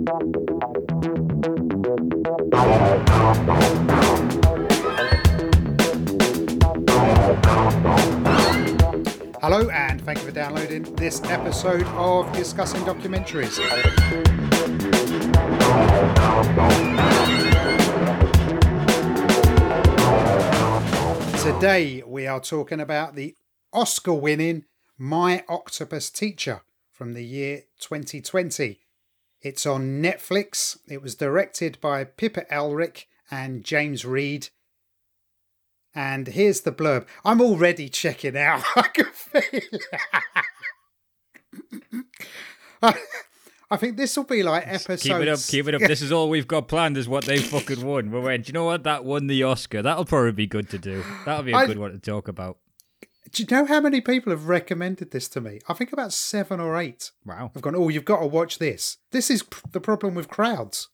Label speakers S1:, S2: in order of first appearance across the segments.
S1: Hello, and thank you for downloading this episode of Discussing Documentaries. Today, we are talking about the Oscar winning My Octopus Teacher from the year 2020. It's on Netflix. It was directed by Pippa Ehrlich and James Reed. And here's the blurb. I'm already checking out. I can feel I, think this will be like episode.
S2: Keep it up, keep it up. This is all we've got planned. Is what they fucking won. We went. Do you know what? That won the Oscar. That'll probably be good to do. That'll be a
S1: I-
S2: good one to talk about.
S1: Do you know how many people have recommended this to me? I think about seven or eight.
S2: Wow.
S1: I've gone, oh, you've got to watch this. This is pr- the problem with crowds.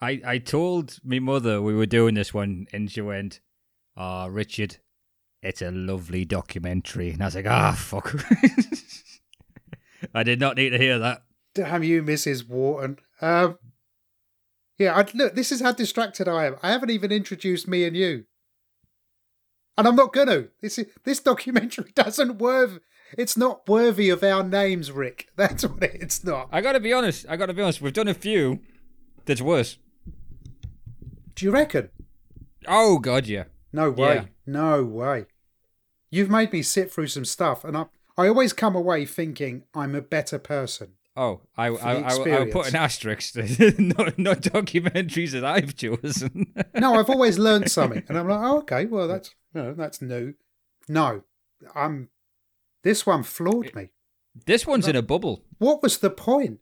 S2: I I told my mother we were doing this one, and she went, "Oh, Richard, it's a lovely documentary." And I was like, "Ah, fuck." I did not need to hear that.
S1: Damn you, Mrs. Wharton. Um, yeah, I, look, this is how distracted I am. I haven't even introduced me and you. And I'm not going to. This, is, this documentary doesn't worth. It's not worthy of our names, Rick. That's what it, it's not.
S2: I gotta be honest. I gotta be honest. We've done a few that's worse.
S1: Do you reckon?
S2: Oh God, yeah.
S1: No way.
S2: Yeah.
S1: No way. You've made me sit through some stuff, and I, I always come away thinking I'm a better person.
S2: Oh, I I, I, I put an asterisk. To, not not documentaries that I've chosen.
S1: No, I've always learned something, and I'm like, oh, okay, well, that's you know, that's new. No, I'm. This one floored me.
S2: this one's in a bubble.
S1: What was the point?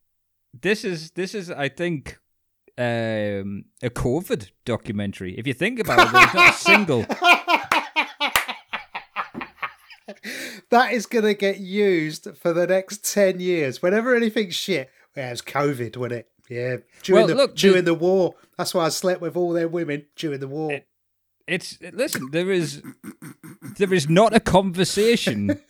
S2: This is this is I think um, a COVID documentary. If you think about it, there's not a single.
S1: that is going to get used for the next 10 years. Whenever anything's shit, well, it was COVID, wasn't it? Yeah. During,
S2: Well,
S1: the,
S2: look,
S1: during the war. That's why I slept with all their women during the war.
S2: It- It's listen. There is there is not a conversation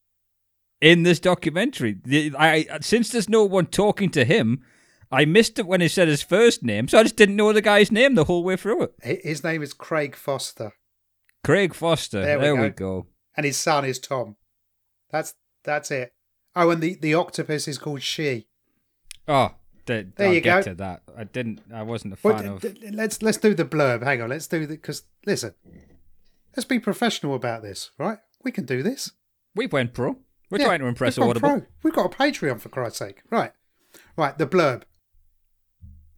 S2: in this documentary. The- I since there's no one talking to him. I missed it when he said his first name, so I just didn't know the guy's name the whole way through it.
S1: His name is Craig Foster,
S2: Craig Foster.
S1: There
S2: There
S1: we
S2: we,
S1: go. And his son is Tom. That's that's it. Oh, and the, the octopus is called She.
S2: Oh, th-
S1: There
S2: I'll
S1: you
S2: get
S1: go.
S2: to that. I didn't. I wasn't a
S1: Well,
S2: fan of.
S1: d- let's let's do the blurb. Hang on, let's do the because listen, let's be professional about this, right? We can do this.
S2: we went pro. We're
S1: Yeah,
S2: trying to impress Audible.
S1: pro. We've got a Patreon for Christ's sake. Right. Right, the blurb.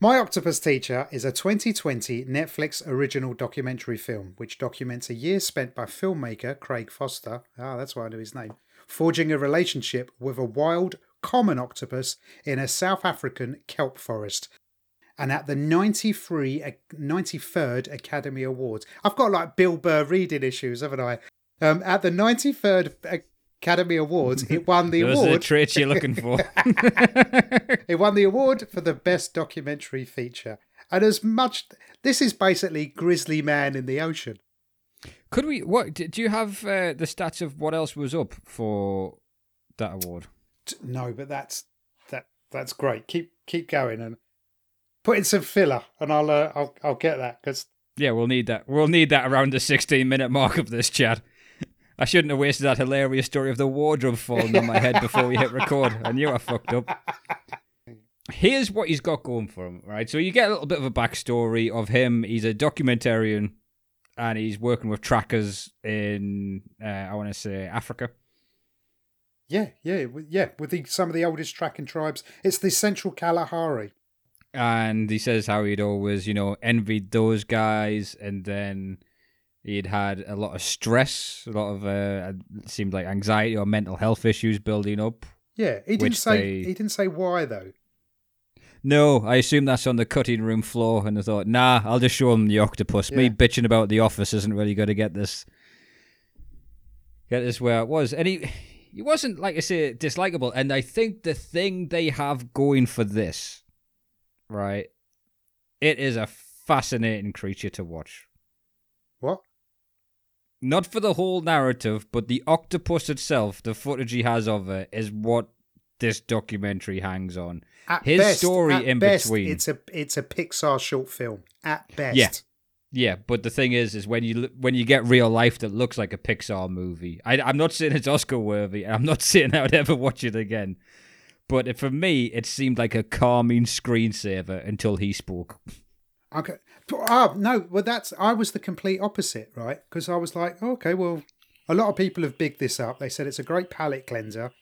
S1: My Octopus Teacher is a 2020 Netflix original documentary film which documents a year spent by filmmaker Craig Foster, ah, that's why I know his name, forging a relationship with a wild, common octopus in a South African kelp forest. And at the 93, uh, 93rd Academy Awards, I've got like Bill Burr reading issues, haven't I? Um, at the 93rd Academy Awards, it won the
S2: Those are the
S1: award.
S2: traits you're looking for.
S1: It won the award for the best documentary feature. And as much, this is basically Grizzly Man in the Ocean.
S2: Could we? What do do you have uh, the stats of what else was up for that award?
S1: No, but that's that that's great. Keep keep going and put in some filler, and I'll uh, I'll I'll get that because
S2: Yeah, we'll need that. We'll need that around the 16 minute mark of this chat. I shouldn't have wasted that hilarious story of the wardrobe falling on my head before we hit record. I knew I fucked up. Here's what he's got going for him, right? So you get a little bit of a backstory of him. He's a documentarian, and he's working with trackers in, uh, I want to say, Africa.
S1: yeah yeah yeah with the, some of the oldest tracking tribes. It's the Central Kalahari.
S2: and he says how he'd always, you know, envied those guys, and then he'd had a lot of stress, a lot of uh, it seemed like anxiety or mental health issues building up.
S1: Yeah, he didn't say
S2: they-
S1: he didn't say why though.
S2: No, I assume that's on the cutting room floor, and I thought, nah, I'll just show him the octopus. Me bitching about the office isn't really going to get this, get this where it was, and he. He wasn't, like I say, dislikable. And I think the thing they have going for this, right, it is a fascinating creature to watch. Not for the whole narrative, but the octopus itself, the footage he has of it, is what this documentary hangs on.
S1: At
S2: His
S1: best,
S2: story in
S1: best,
S2: between.
S1: It's a it's a Pixar short film at best.
S2: Yeah. Yeah, but the thing is, is when you when you get real life that looks like a Pixar movie. I, I'm not saying it's Oscar worthy. I'm not saying I would ever watch it again. But for me, it seemed like a calming screensaver until he spoke.
S1: Okay. Ah, no. Well, that's I was the complete opposite, right? Because I was like, okay, well, a lot of people have bigged this up. They said it's a great palate cleanser.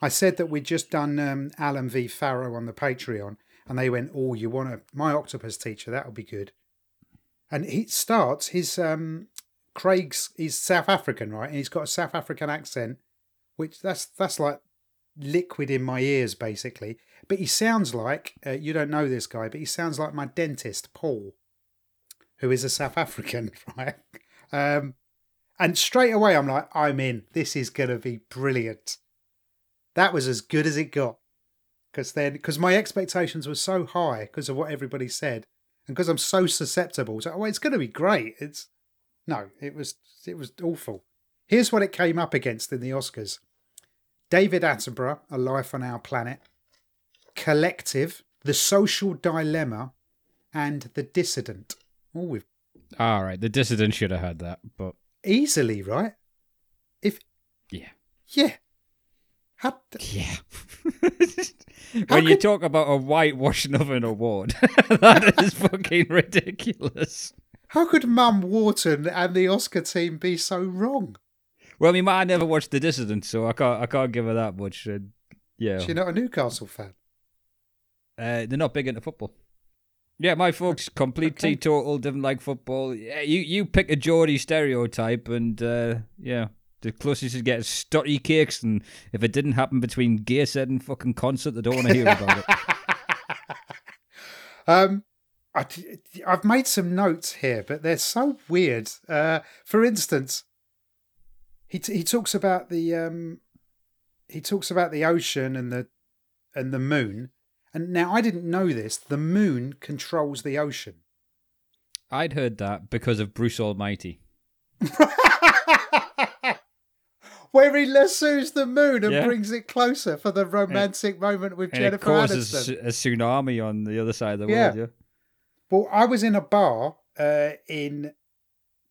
S1: I said that we'd just done um, Allen v. Farrow on the Patreon, and they went, "Oh, you want a my octopus teacher? That'll be good." And he starts his um, Craig's he's South African, right? And he's got a South African accent, which that's that's like liquid in my ears, basically. But he sounds like uh, you don't know this guy, but he sounds like my dentist, Paul, who is a South African, right? Um, and straight away, I'm like, I'm in. This is gonna be brilliant. That was as good as it got, because then because my expectations were so high because of what everybody said, and because I'm so susceptible. So, oh, it's gonna be great. It's no, it was it was awful. Here's what it came up against in the Oscars. David Attenborough, A Life on Our Planet, Collective, The Social Dilemma, and The Dissident. Oh, we've
S2: All right, the dissident should have had that, but
S1: easily, right? If
S2: yeah,
S1: yeah.
S2: Yeah. when you
S1: could-
S2: talk about a whitewashing of an award, that is fucking ridiculous.
S1: how could Mum Wharton and the Oscar team be so wrong?
S2: Well, I mean, I never watched The Dissident, so I can't I can't give her that much. Uh, yeah,
S1: She's not a Newcastle fan.
S2: Uh, they're not big into football. Yeah, my folks complete
S1: Okay.
S2: teetotal, didn't like football. Yeah, you you pick a Geordie stereotype, and uh, yeah, the closest you get is cakes. And if it didn't happen between Gateshead and fucking Consett, they don't want to hear about it.
S1: um, I, have made some notes here, but they're so weird. Uh, for instance, he t- he talks about the um, he talks about the ocean and the and the moon. And now I didn't know this. The moon controls the ocean.
S2: I'd heard that because of Bruce Almighty.
S1: Where he lassoes the moon and
S2: Yeah.
S1: brings it closer for the romantic moment with
S2: And it
S1: Jennifer
S2: causes
S1: Aniston.
S2: a tsunami on the other side of the
S1: Yeah.
S2: world. Yeah.
S1: Well, I was in a bar uh, in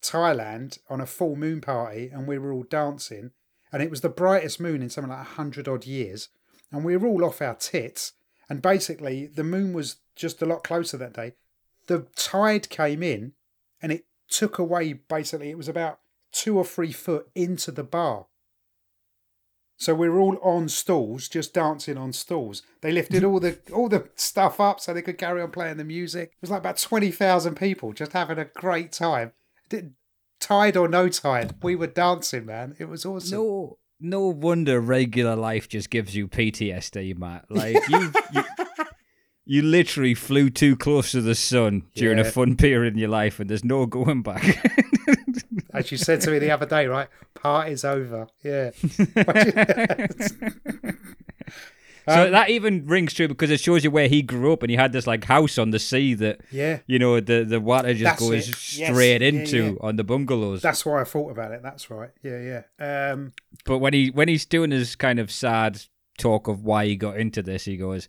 S1: Thailand on a full moon party, and we were all dancing, and it was the brightest moon in something like a hundred odd years, and we were all off our tits, and basically the moon was just a lot closer that day. The tide came in, and it took away basically it was about two or three foot into the bar. So we were all on stools, just dancing on stools. They lifted all the all the stuff up so they could carry on playing the music. It was like about twenty thousand people just having a great time. Did- Tide or no tide, we were dancing, man. It was awesome.
S2: No, no wonder regular life just gives you PTSD, Matt. Like you, you, you literally flew too close to the sun during a fun period in your life, and there's no going back.
S1: As you said to me the other day, right? Party's over. Yeah.
S2: so
S1: Um,
S2: that even rings true because it shows you where he grew up, and he had this like house on the sea that
S1: yeah.
S2: you know the the water just
S1: That's
S2: goes
S1: it. Yes.
S2: straight
S1: Yeah,
S2: into
S1: yeah.
S2: on the bungalows.
S1: That's why I thought about it. That's right. Yeah, yeah. Um,
S2: But when he when he's doing his kind of sad talk of why he got into this, he goes,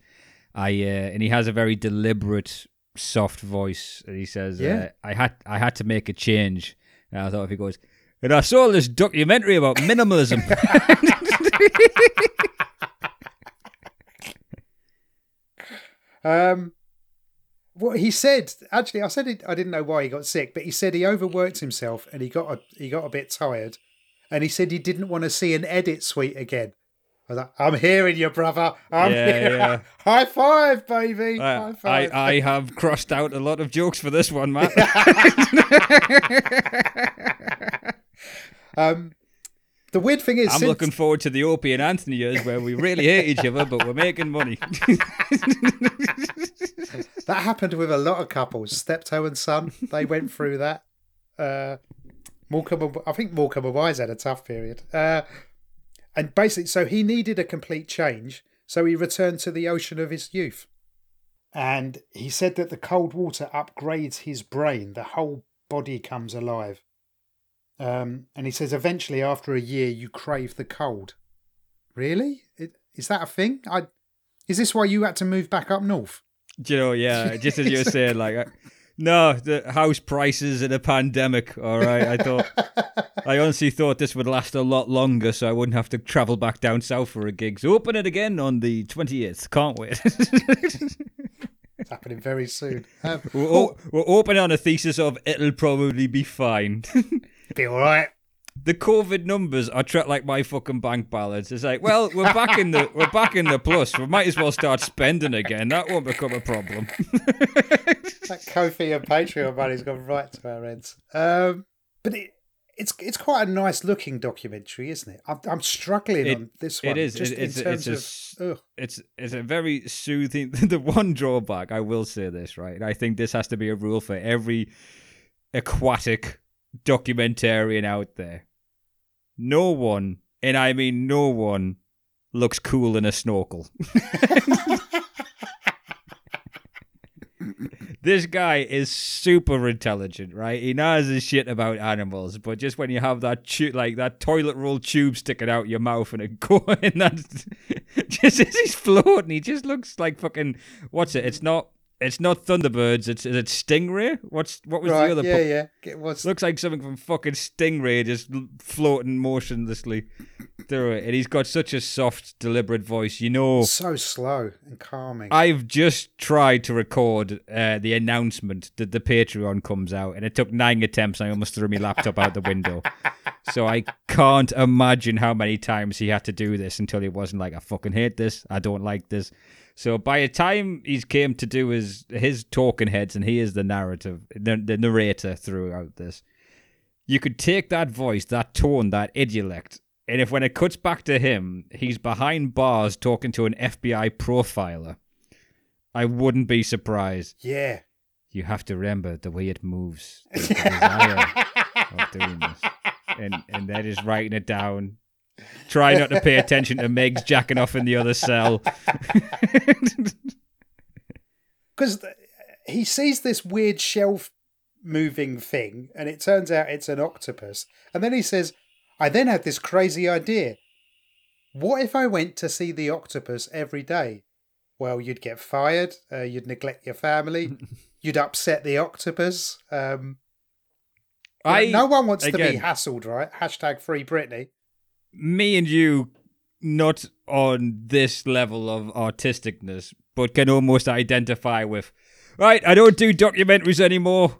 S2: "I," uh, and he has a very deliberate, soft voice, and he says,
S1: Yeah.
S2: uh, "I had I had to make a change." And I thought if he goes, and I saw this documentary about minimalism.
S1: Um, what he said actually, I said it, I didn't know why he got sick, but he said he overworked himself and he got a, he got a bit tired, and he said he didn't want to see an edit suite again. I was like, I'm hearing you, brother. I'm
S2: Yeah,
S1: here.
S2: yeah.
S1: High five, baby.
S2: I,
S1: High
S2: I. I have crossed out a lot of jokes for this one, Matt.
S1: um, the weird thing is,
S2: I'm
S1: since-
S2: looking forward to the Opie and Anthony years where we really hate each other, but we're making money.
S1: That happened with a lot of couples. Steptoe and Son, they went through that. Uh, Morecambe, I think Morecambe and Wise had a tough period. Uh, and basically, so he needed a complete change. So he returned to the ocean of his youth. And he said that the cold water upgrades his brain. The whole body comes alive. Um, and he says eventually, after a year, you crave the cold. Really? It, Is that a thing? I is this why you had to move back up north?
S2: Do you know, yeah, just as you were saying, like, uh, no, the house prices in a pandemic. All right, I thought, I honestly thought this would last a lot longer, so I wouldn't have to travel back down south for a gig. So open it again on the twenty eighth. Can't wait.
S1: It's happening very soon. Um,
S2: we're, o- we're opening on a thesis of it'll probably be fine.
S1: Be all right.
S2: the COVID numbers are treated like my fucking bank balance. It's like, well, we're back in the we're back in the plus. We might as well start spending again. That won't become a problem.
S1: That Ko-fi and Patreon money's gone right to our ends. Um, but it, it's it's quite a nice looking documentary, isn't it? I'm, I'm struggling
S2: It-
S1: on this one.
S2: is.
S1: Just
S2: It- it's-
S1: in terms
S2: it's a s-
S1: of. Ugh.
S2: It's it's a very soothing. The one drawback, I will say this right. I think this has to be a rule for every aquatic documentarian out there. No one, and I mean no one, looks cool in a snorkel. this guy is super intelligent, right? He knows his shit about animals, but just when you have that tu- like that toilet roll tube sticking out your mouth and it going, that just as he's floating, he just looks like fucking what's it? It's not. It's not Thunderbirds. It's is it Stingray? What's what was
S1: right,
S2: the other?
S1: yeah,
S2: pu-
S1: yeah. It was.
S2: Looks like something from fucking Stingray just floating motionlessly through it. And he's got such a soft, deliberate voice. You know,
S1: so slow and calming.
S2: I've just tried to record uh, the announcement that the Patreon comes out, and it took nine attempts. I almost threw my laptop out the window. So I can't imagine how many times he had to do this until he wasn't like, I fucking hate this. I don't like this. So by the time he's came to do his his talking heads, and he is the narrative, the, the narrator throughout this, you could take that voice, that tone, that idiolect, and if when it cuts back to him, he's behind bars talking to an FBI profiler, I wouldn't be surprised.
S1: yeah.
S2: You have to remember the way it moves. the desire of doing this. And and they're just writing it down. Try not to pay attention to Miggs jacking off in the other cell.
S1: Because he sees this weird shelf moving thing, and it turns out it's an octopus. And then he says, I then had this crazy idea. What if I went to see the octopus every day? Well, you'd get fired, uh, you'd neglect your family, you'd upset the octopus. Um,
S2: I
S1: no one wants to be hassled, right? Hashtag free Britney.
S2: Me and you not on this level of artisticness, but can almost identify with. Right, I don't do documentaries anymore.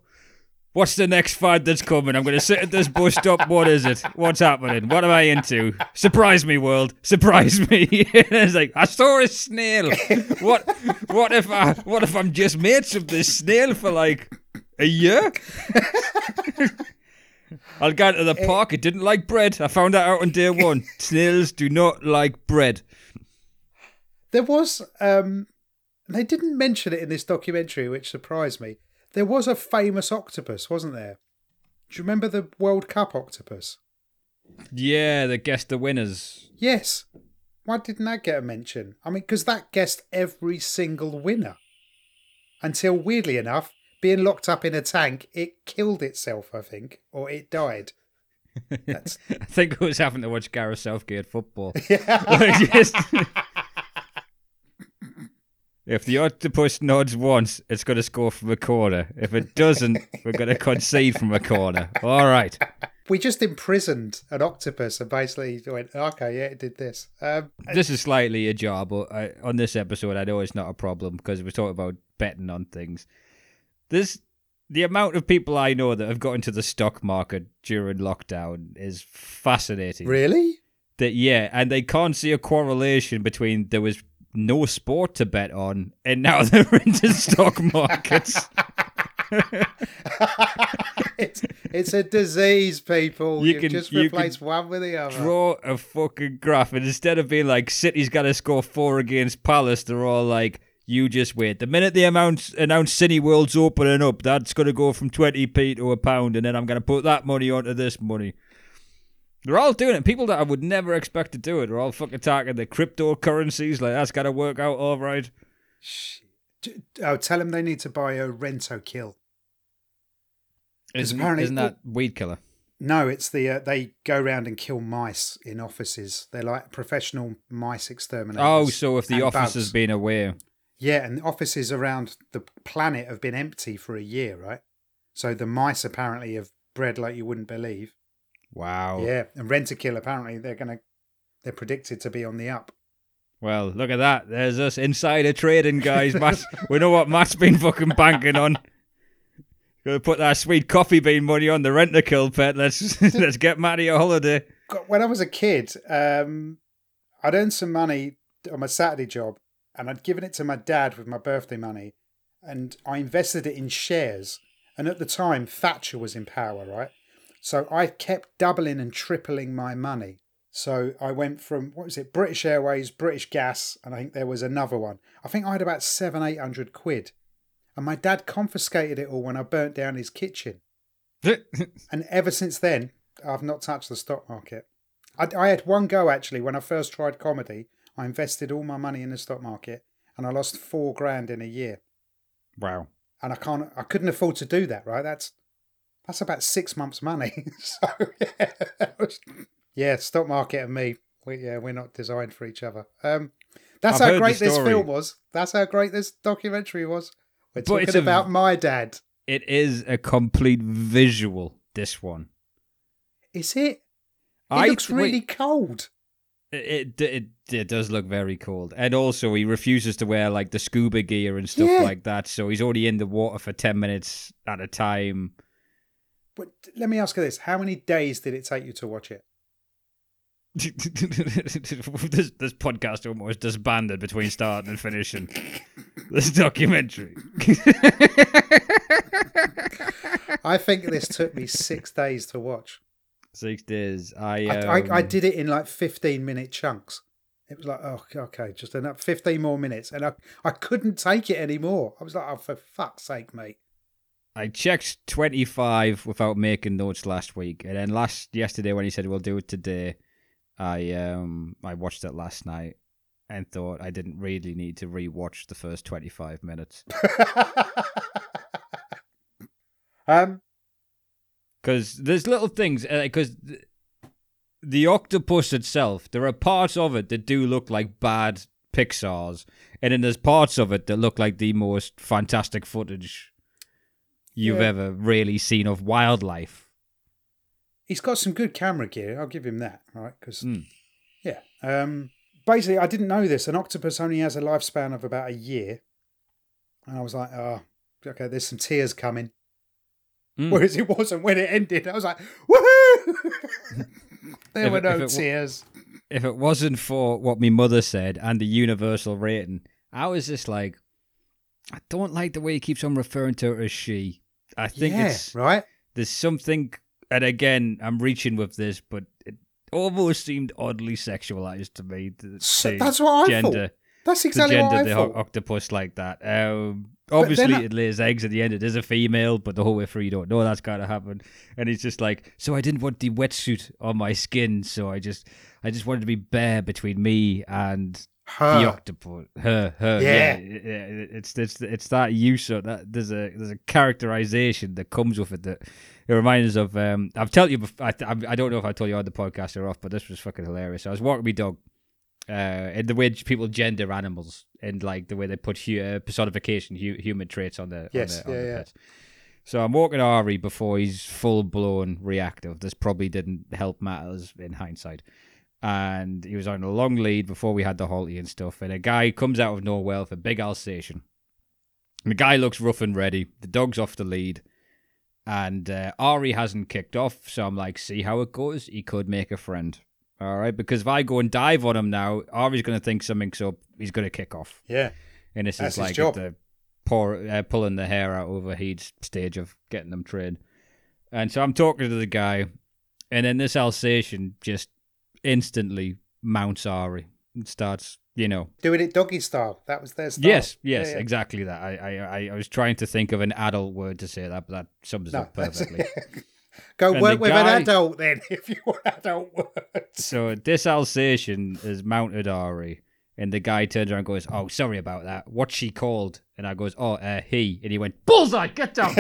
S2: What's the next fad that's coming? I'm going to sit at this bus stop. What is it? What's happening? What am I into? Surprise me, world! Surprise me! it's like I saw a snail. What? What if I? What if I'm just mates with this snail for like a year? I'll go to the park. It didn't like bread. I found that out on day one. Snails do not like bread.
S1: There was, um, they didn't mention it in this documentary, which surprised me. There was a famous octopus, wasn't there? Do you remember the World Cup octopus?
S2: Yeah, the guess the winners.
S1: Yes. Why didn't that get a mention? I mean, because that guessed every single winner. Until, weirdly enough, being locked up in a tank, it killed itself, I think, or it died. That's
S2: I think it was having to watch Gareth Southgate football.
S1: yeah.
S2: Just- if the octopus nods once, it's going to score from a corner. If it doesn't, we're going to concede from a corner. All right.
S1: we just imprisoned an octopus and basically went, okay, yeah, it did this. Um,
S2: This is slightly a but I, on this episode, I know it's not a problem because we're talking about betting on things. This the amount of people I know that have got into the stock market during lockdown is fascinating.
S1: really?
S2: That yeah, and they can't see a correlation between there was no sport to bet on and now they're into stock markets.
S1: it's, it's a disease, people.
S2: You
S1: You
S2: can-
S1: just
S2: you can
S1: replace one with the other.
S2: Draw a fucking graph, and instead of being like City's got to score four against Palace, they're all like, "You just wait. The minute they announce announce City World's opening up, that's gonna go from twenty p to a pound, and then I'm gonna put that money onto this money." They're all doing it. People that I would never expect to do it are all fucking talking the cryptocurrencies. Like that's gotta work out all right.
S1: Oh, tell them they need to buy a Rentokil.
S2: Isn't,
S1: apparently-
S2: isn't that weed killer?
S1: No, it's the uh, they go around and kill mice in offices. They're like professional mice exterminators.
S2: Oh, so if the office has been away.
S1: Yeah, and the offices around the planet have been empty for a year, right? So the mice apparently have bred like you wouldn't believe.
S2: Wow.
S1: Yeah, and Rentokil apparently they're gonna they're predicted to be on the up.
S2: Well, look at that. There's us insider trading, guys. Matt, we know what Matt's been fucking banking on. Gonna put that sweet coffee bean money on the Rentokil pet. Let's let's get Matty a holiday.
S1: When I was a kid, um, I'd earned some money on my Saturday job, and I'd given it to my dad with my birthday money, and I invested it in shares. And at the time, Thatcher was in power, right? So I kept doubling and tripling my money. So I went from what was it, British Airways, British Gas, and I think there was another one. I think I had about seven, eight hundred quid, and my dad confiscated it all when I burnt down his kitchen. And ever since then, I've not touched the stock market. I, I had one go actually when I first tried comedy. I invested all my money in the stock market, and I lost four grand in a year.
S2: wow.
S1: And I can't, I couldn't afford to do that. Right? That's that's about six months' money. so yeah, was- yeah, stock market and me, we, yeah, we're not designed for each other. Um, that's
S2: I've
S1: how great this film was. That's how great this documentary was. We're
S2: But it's
S1: talking
S2: a-
S1: about my dad.
S2: It is a complete visual. This one.
S1: Is it? It
S2: I
S1: looks
S2: wait,
S1: really cold.
S2: It, it it does look very cold, and also he refuses to wear like the scuba gear and stuff
S1: Yeah.
S2: like that. So he's only in the water for ten minutes at a time.
S1: But let me ask you this: How many days did it take you to watch it?
S2: this this podcast almost disbanded between starting and finishing this documentary.
S1: I think this took me six days to watch.
S2: Six days. I,
S1: I,
S2: um,
S1: I, I did it in like fifteen minute chunks. It was like, oh, okay, just enough, fifteen more minutes, and I, I couldn't take it anymore. I was like, oh, for fuck's sake, mate.
S2: I checked twenty five without making notes last week, and then last yesterday when he said we'll do it today, I um I watched it last night and thought I didn't really need to rewatch the first twenty five minutes
S1: um,
S2: because there's little things because. th- the octopus itself, there are parts of it that do look like bad Pixar's, and then there's parts of it that look like the most fantastic footage you've
S1: Yeah.
S2: ever really seen of wildlife.
S1: he's got some good camera gear. I'll give him that, right? Because
S2: Mm.
S1: yeah, um, basically, I didn't know this. An octopus only has a lifespan of about a year, and I was like, oh, okay, there's some tears coming.
S2: Mm.
S1: Whereas it wasn't when it ended. I was like, woohoo! there
S2: If
S1: were no
S2: if it
S1: tears.
S2: If it wasn't for what my mother said and the universal rating, I was just like, I don't like the way he keeps on referring to her as she. I think
S1: yeah,
S2: it's
S1: right.
S2: there's something, and again, I'm reaching with this, but it almost seemed oddly sexualized to me. To,
S1: So that's what I
S2: gender,
S1: thought. That's exactly what
S2: gender the ho-
S1: thought.
S2: octopus like that. Um, obviously,
S1: I-
S2: it lays eggs at the end. It is a female, but the whole way through, you don't know that's going to happen. And he's just like, so I didn't want the wetsuit on my skin, so I just, I just wanted to be bare between me and the octopus. Her, her,
S1: Yeah.
S2: yeah. It's it's it's that use of that. There's a there's a characterization that comes with it that it reminds us of. Um, I've told you. Before, I, I I don't know if I told you on the podcast or off, but this was fucking hilarious. I was walking my dog. Uh, in the way people gender animals and like the way they put hu- uh, personification, hu- human traits on the
S1: Yes,
S2: on the, on
S1: yeah,
S2: the
S1: yeah.
S2: pets. So I'm walking Ari before he's full blown reactive. This probably didn't help matters in hindsight. And he was on a long lead before we had the Halti and stuff. And a guy comes out of nowhere with a big Alsatian. And the guy looks rough and ready. The dog's off the lead. And uh, Ari hasn't kicked off. So I'm like, see how it goes? He could make a friend. All right. Because if I go and dive on him now, Ari's going to think something's up. He's going to kick off.
S1: Yeah.
S2: And this
S1: That's
S2: is like the pour, uh, pulling the hair out over Heed's stage of getting them trained. And so I'm talking to the guy, and then this Alsatian just instantly mounts Ari and starts, you know.
S1: Doing it doggy style. That was their style.
S2: Yes, yes,
S1: Yeah, yeah.
S2: exactly that. I, I, I, was trying to think of an adult word to say that, but that sums it
S1: No,
S2: up perfectly.
S1: Go
S2: And
S1: work with
S2: guy-
S1: an adult then, if you want adult words.
S2: so this Alsatian is mounted Ari, and the guy turns around and goes, "Oh, sorry about that. What's she called?" And I goes, "Oh, uh, he." And he went, "Bullseye, get down."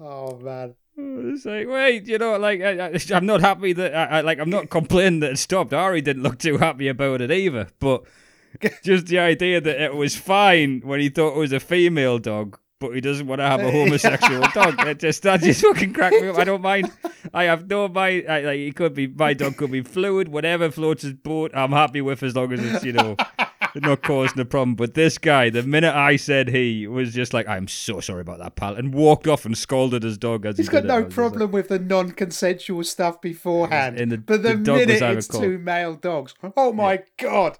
S1: oh man.
S2: It's like, wait, you know, like I, I, I'm not happy that I, I like I'm not complaining that it stopped. Ari didn't look too happy about it either, but just the idea that it was fine when he thought it was a female dog, but he doesn't want to have a homosexual dog. It just that just fucking cracked me up. I don't mind. I have no mind. I, like he could be my dog could be fluid, whatever floats his boat. I'm happy with as long as it's you know not causing a problem. But this guy, the minute I said he, was just like, "I'm so sorry about that, pal," and walked off and scolded his dog as
S1: He's
S2: he
S1: got
S2: did it. I
S1: no problem with the non-consensual stuff beforehand,
S2: And the-
S1: but the,
S2: the
S1: minute it's two male dogs, oh my god!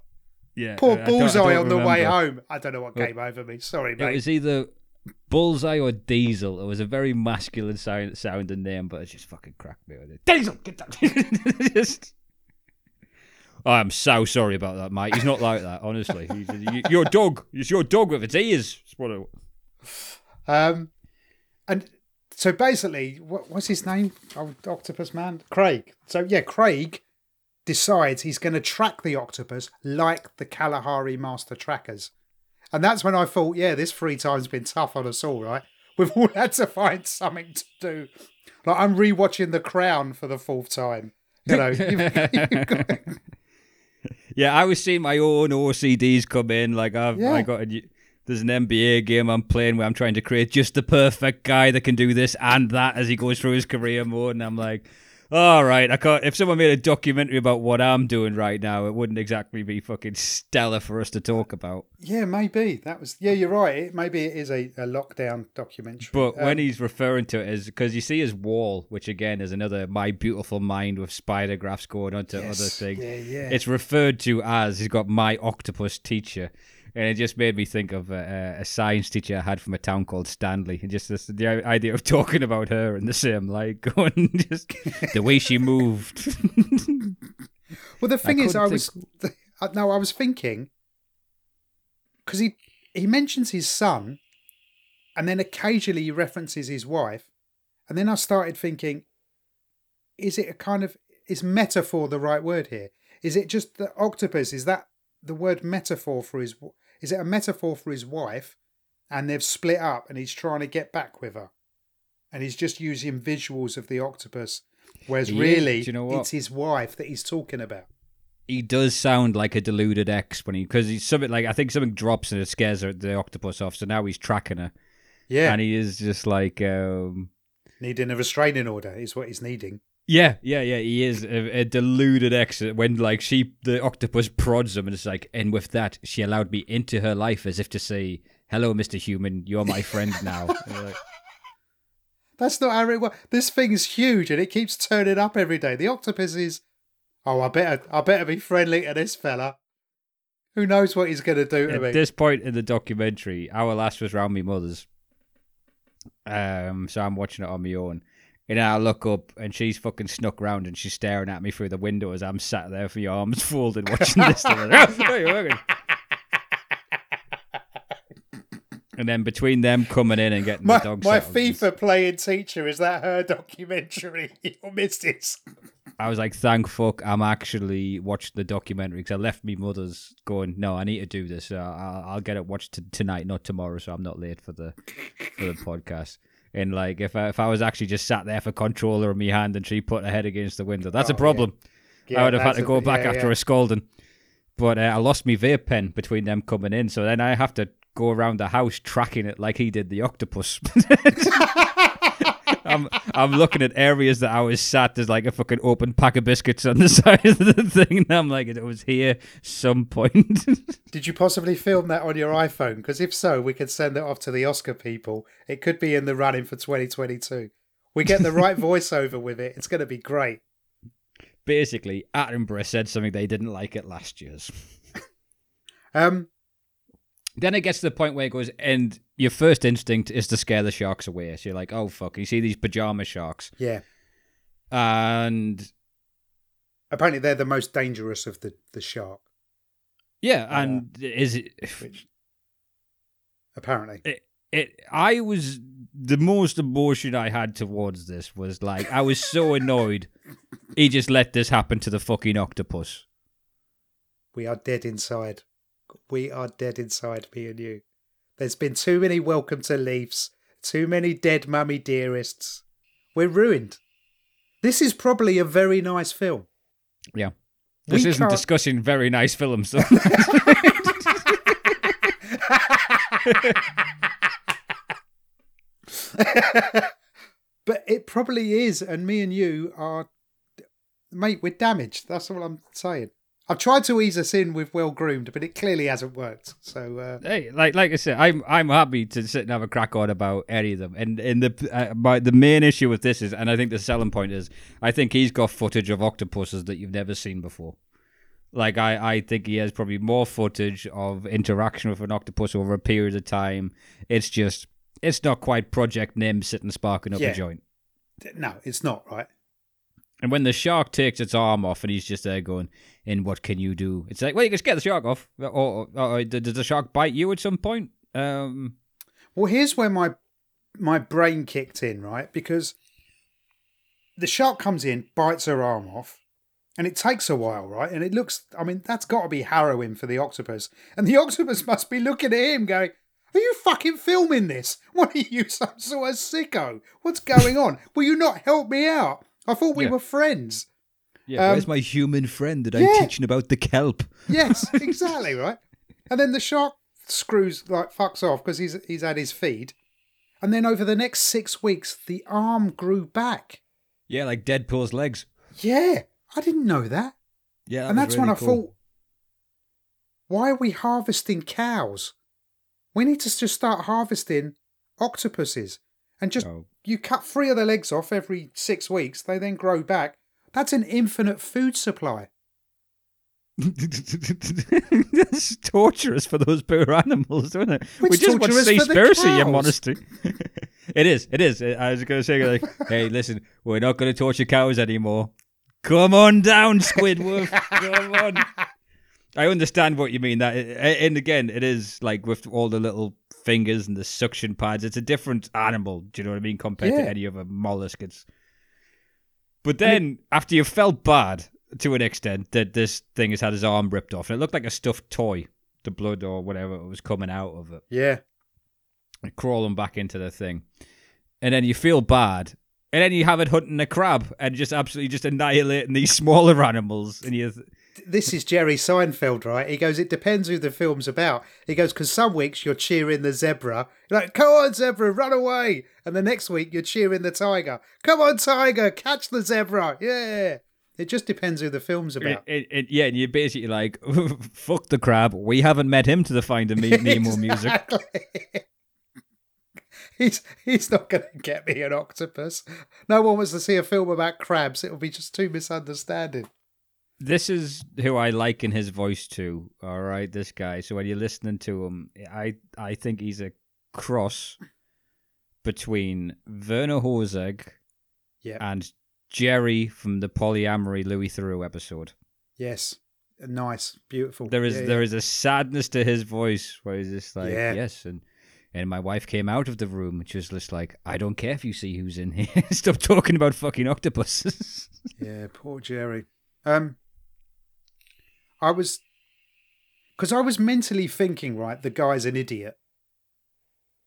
S2: yeah,
S1: Poor
S2: I- I don't- I
S1: bullseye
S2: don't
S1: on the way home. I don't know what
S2: Well,
S1: came over me. Sorry,
S2: It was either Bullseye or Diesel. It was a very masculine sound, sounding name, but it just fucking cracked me with it. Diesel, get that. just. I'm so sorry about that, mate. He's not like that, honestly. He's, you, your dog. It's your dog with its ears. What it-
S1: Um, and so basically, what, what's his name? Oh, octopus man, Craig. So yeah, Craig decides he's going to track the octopus like the Kalahari master trackers, and that's when I thought, yeah, this free time's been tough on us all, right? We've all had to find something to do. Like I'm rewatching The Crown for the fourth time. You know, you've- you've got-
S2: Yeah, I was seeing my own OCDs come in. Like I've,
S1: Yeah.
S2: I got a, there's an NBA game I'm playing where I'm trying to create just the perfect guy that can do this and that as he goes through his career mode, and I'm like, all right, I can't. If someone made a documentary about what I'm doing right now, it wouldn't exactly be fucking stellar for us to talk about.
S1: yeah, maybe that was. Yeah, you're right. It, maybe it is a, a lockdown documentary.
S2: But when
S1: Um,
S2: he's referring to it as because you see his wall, which again is another my beautiful mind with spider graphs going onto other things.
S1: yeah, yeah,
S2: It's referred to as he's got my octopus teacher, and it just made me think of a, a science teacher I had from a town called Stanley, and just this, the idea of talking about her in the same light, going just the way she moved.
S1: Well, the thing is,
S2: couldn't
S1: I was uh, no, I was thinking because he he mentions his son, and then occasionally he references his wife, and then I started thinking, is it a kind of is metaphor the right word here? Is it just the octopus? Is that the word metaphor for his? Is it a metaphor for his wife, and they've split up, and he's trying to get back with her, and he's just using visuals of the octopus, whereas
S2: He
S1: really
S2: you know
S1: it's his wife that he's talking about.
S2: he does sound like a deluded ex when he because he's something like I think something drops and it scares her, the octopus off, so now he's tracking her,
S1: Yeah,
S2: and he is just like. um
S1: needing a restraining order is what he's needing.
S2: Yeah, yeah, yeah. He is a, a deluded ex. When like she, the octopus prods him, and it's like, and with that, she allowed me into her life as if to say, "Hello, Mister Human, you're my friend now." Like,
S1: That's not how it works. This thing's huge and it keeps turning up every day. The octopus is, oh, I better, I better be friendly to this fella. Who knows what he's going to do to me?
S2: At this point in the documentary, our last was round my mother's. Um, so I'm watching it on my own. And I look up and she's fucking snuck round and she's staring at me through the window as I'm sat there with my arms folded watching this. and then between them coming in and getting
S1: my
S2: the dog
S1: my
S2: settled,
S1: FIFA playing teacher is that her documentary? you missed missus.
S2: I was like, thank fuck, I'm actually watching the documentary because I left me mother's going, no, I need to do this. I'll, I'll get it watched t- tonight, not tomorrow, so I'm not late for the for the podcast. And like, if I, if I was actually just sat there for controller in my hand and she put her head against the window, that's
S1: Oh,
S2: a problem. I would have had to
S1: a-
S2: go back
S1: yeah,
S2: after
S1: yeah.
S2: a scolding. But uh, I lost my vape pen between them coming in, so then I have to go around the house tracking it like he did the octopus. I'm I'm looking at areas that I was sat. There's like a fucking open pack of biscuits on the side of the thing, and I'm like, it was here some point.
S1: Did you possibly film that on your iPhone? Because if so, we could send it off to the Oscar people. It could be in the running for 2022. We get the right voiceover with it. It's going to be great.
S2: Basically, Attenborough said something they didn't like at last year's.
S1: Um,
S2: Then it gets to the point where it goes, and your first instinct is to scare the sharks away. So you're like, oh fuck, you see these pajama sharks,
S1: yeah.
S2: and
S1: Apparently, they're the most dangerous of the the shark.
S2: yeah,
S1: Yeah.
S2: and is it?
S1: Which apparently,
S2: it, it I was the most emotion I had towards this was like I was so annoyed he just let this happen to the fucking octopus.
S1: we are dead inside. We are dead inside, me and you. There's been too many welcome to Leiths, too many dead mummy dearests. We're ruined. This is probably a very nice film.
S2: Yeah. This
S1: We
S2: isn't
S1: can't-
S2: discussing very nice films.
S1: but it probably is, and me and you are, mate, we're damaged. That's all I'm saying. I've tried to ease us in with well groomed, but it clearly hasn't worked. So uh,
S2: hey, like like I said, I'm I'm happy to sit and have a crack on about any of them. And and the uh, my, the main issue with this is, and I think the selling point is, I think he's got footage of octopuses that you've never seen before. Like I, I think he has probably more footage of interaction with an octopus over a period of time. It's just it's not quite Project Nim sitting sparking up
S1: Yeah.
S2: a joint.
S1: no, it's not right.
S2: And when the shark takes its arm off and he's just there going, "And what can you do?" It's like, well, you can just get the shark off. Or, or, or does the shark bite you at some point? Um,
S1: Well, here's where my my brain kicked in, right? Because the shark comes in, bites her arm off, and it takes a while, right? And it looks, I mean, that's got to be harrowing for the octopus. And the octopus must be looking at him going, Are you fucking filming this? What are you, some sort of sicko? What's going on? Will you not help me out? I thought we
S2: Yeah.
S1: were friends.
S2: yeah,
S1: Um,
S2: where's my human friend that
S1: yeah.
S2: I'm teaching about the kelp?
S1: Yes, exactly, right? And then the shark screws, like, fucks off because he's, he's had his feed. And then over the next six weeks, the arm grew back.
S2: Yeah, like Deadpool's legs.
S1: Yeah, I didn't know that.
S2: Yeah,
S1: and that's when I thought, why are we harvesting cows? We need to just start harvesting octopuses and just
S2: Oh.
S1: You cut three of their legs off every six weeks. They then grow back. That's an infinite food supply.
S2: That's torturous for those poor animals, isn't it? we just want
S1: torturous for the
S2: Seaspiracy, modesty. it is, it is. I was going to say, like, hey, listen, we're not going to torture cows anymore. Come on down, Squidward. Come on. I understand what you mean. That, and again, it is like with all the little fingers and the suction pads. It's a different animal. Do you know what I mean? Compared
S1: Yeah.
S2: to any other mollusk. It's. But then, after you felt bad to an extent that this thing has had his arm ripped off, and it looked like a stuffed toy, the blood or whatever was coming out of it,
S1: Yeah.
S2: and crawling back into the thing, and then you feel bad. And then you have it hunting a crab and just absolutely just annihilating these smaller animals, and you
S1: This is Jerry Seinfeld, right? He goes, It depends who the film's about. He goes, Because some weeks you're cheering the zebra. You're like, Come on, zebra, run away. And the next week you're cheering the tiger. Come on, tiger, catch the zebra. Yeah. It just depends who the film's about.
S2: it, it- yeah, and you're basically like, fuck the crab. We haven't met him to the Finding Me Nemo music.
S1: He's he's not going to get me an octopus. No one wants to see a film about crabs. It'll be just too misunderstanding.
S2: This is who I liken his voice to. All right, this guy. So when you're listening to him, I I think he's a cross between Werner Herzog
S1: Yeah.
S2: and Jerry from the polyamory Louis Theroux episode.
S1: Yes. Nice. Beautiful.
S2: There is
S1: Yeah,
S2: there
S1: yeah.
S2: is a sadness to his voice where he's just like,
S1: Yeah.
S2: yes, and and my wife came out of the room and she was just like, I don't care if you see who's in here. Stop talking about fucking octopuses.
S1: Yeah, poor Jerry. Um, I was, because I was mentally thinking, right, the guy's an idiot,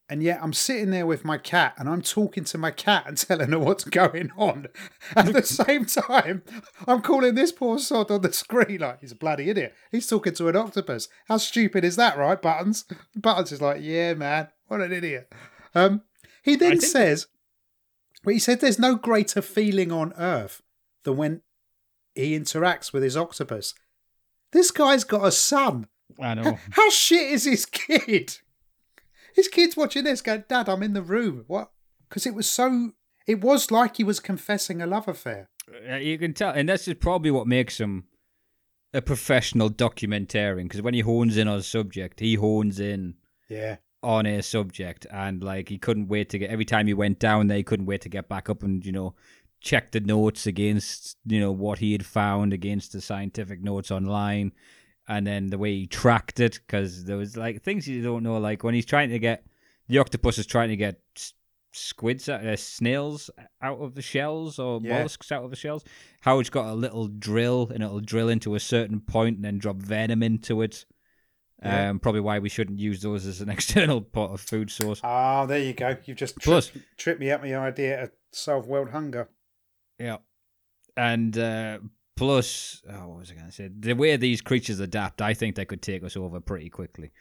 S1: and yet I'm sitting there with my cat and I'm talking to my cat and telling her what's going on. At the same time, I'm calling this poor sod on the screen like he's a bloody idiot. He's talking to an octopus. How stupid is that, right, Buttons? Buttons is like, yeah, man, what an idiot. Um, he then says, well, he said there's no greater feeling on earth than when he interacts with his octopus. This guy's got a son.
S2: I know.
S1: How shit is his kid? His kid's watching this going, Dad, I'm in the room. What? Because it was so. It was like he was confessing a love affair.
S2: Uh, you can tell, and this is probably what makes him a professional documentarian. Because when he hones in on a subject, he hones in
S1: Yeah.
S2: on a subject, and like he couldn't wait to get. Every time he went down there, he couldn't wait to get back up and you know check the notes against you know what he had found against the scientific notes online, and then the way he tracked it. Because there was like things you don't know, like when he's trying to get the octopus is trying to get squids, out- uh, snails out of the shells or
S1: Yeah.
S2: mollusks out of the shells. How it's got a little drill and it'll drill into a certain point and then drop venom into it.
S1: Yeah.
S2: Um, probably why we shouldn't use those as an external pot of food source.
S1: Ah, there you go. You've just
S2: Plus-
S1: tripped, tripped me up my idea to solve world hunger.
S2: Yeah. And uh, plus, oh, what was I going to say? The way these creatures adapt, I think they could take us over pretty quickly.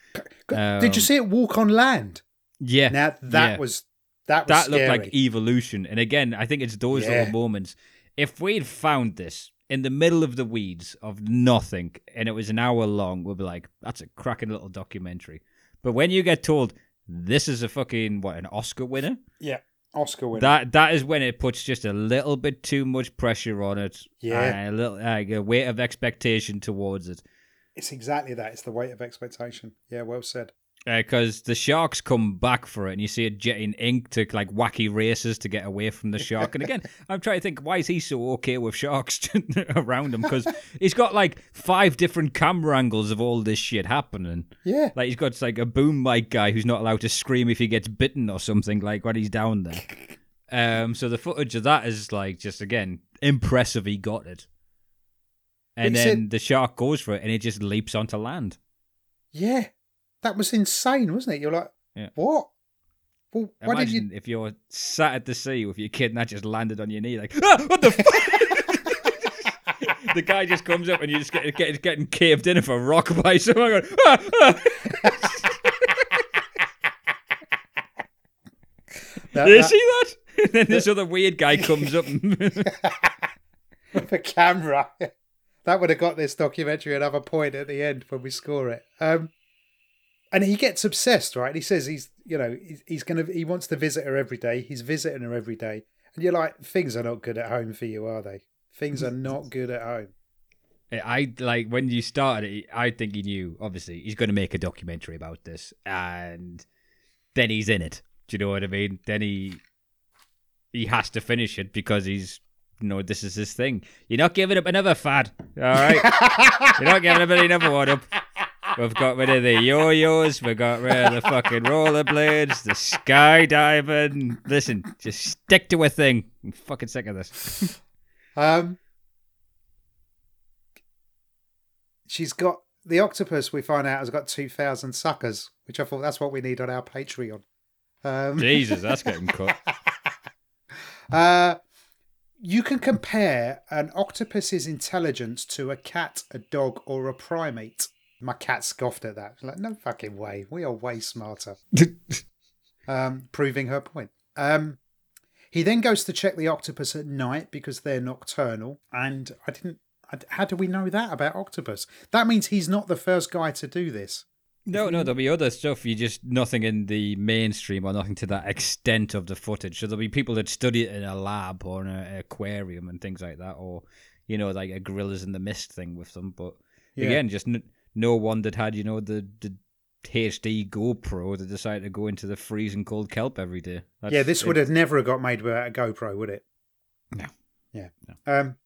S1: Did you
S2: Um,
S1: see it walk on land?
S2: Yeah.
S1: Now that
S2: yeah.
S1: was that was
S2: that looked like evolution. And again, I think it's those
S1: Yeah.
S2: little moments. If we'd found this in the middle of the weeds of nothing and it was an hour long, we'd be like, that's a cracking little documentary. But when you get told this is a fucking what an Oscar winner,
S1: yeah, Oscar winner.
S2: that that is when it puts just a little bit too much pressure on it.
S1: Yeah.
S2: a little like a weight of expectation towards it.
S1: it's exactly that. It's the weight of expectation. Yeah, well said.
S2: Because the sharks come back for it, and you see it jetting ink to like wacky races to get away from the shark. And again, I'm trying to think, why is he so okay with sharks around him? Because he's got like five different camera angles of all this shit happening.
S1: Yeah,
S2: Like he's got like a boom mic guy who's not allowed to scream if he gets bitten or something. Like when he's down there. Um, so the footage of that is like just again impressive. He got it, and then
S1: said-
S2: the shark goes for it, and it just leaps onto land.
S1: yeah, that was insane, wasn't it? You're like,
S2: Yeah.
S1: what? Well, why did
S2: Imagine
S1: you?
S2: if you're sat at the sea with your kid and that just landed on your knee, like, ah, what the fuck? the guy just comes up and you just get, get getting caved in of a rock by someone going, ah, ah.
S1: That-
S2: Did you
S1: that-
S2: see that? And then this other weird guy comes up
S1: with a camera. that would have got this documentary another point at the end when we score it. Um, and he gets obsessed, right? He says he's, you know, he's, he's gonna, he wants to visit her every day. He's visiting her every day, and you're like, things are not good at home for you, are they? Things are not good at home.
S2: I like when you started it. I think he knew. Obviously, he's going to make a documentary about this, and then he's in it. Do you know what I mean? Then he he has to finish it because he's you know this is his thing. You're not giving up another fad, all right? You're not giving up another one up. We've got rid of the yo-yos. We got rid of the fucking rollerblades, the skydiving. Listen, just stick to a thing. I'm fucking sick of this.
S1: Um, she's got the octopus. We find out has got two thousand suckers, which I thought that's what we need on our Patreon. Um,
S2: Jesus, that's getting cut.
S1: Uh, you can compare an octopus's intelligence to a cat, a dog, or a primate. My cat scoffed at that. Like, no fucking way. We are way smarter. um, proving her point. Um, he then goes to check the octopus at night because they're nocturnal. And I didn't. I, how do we know that about octopus? That means he's not the first guy to do this.
S2: No, no, there'll be other stuff. You just nothing in the mainstream or nothing to that extent of the footage. So there'll be people that study it in a lab or in an aquarium and things like that, or you know, like a gorillas in the mist thing with them. But
S1: Yeah.
S2: again, just n- no one that had you know the the HD GoPro that decided to go into the freezing cold kelp every day. That's,
S1: yeah, this would have never got made without a GoPro, would it?
S2: No.
S1: Yeah.
S2: No.
S1: Um,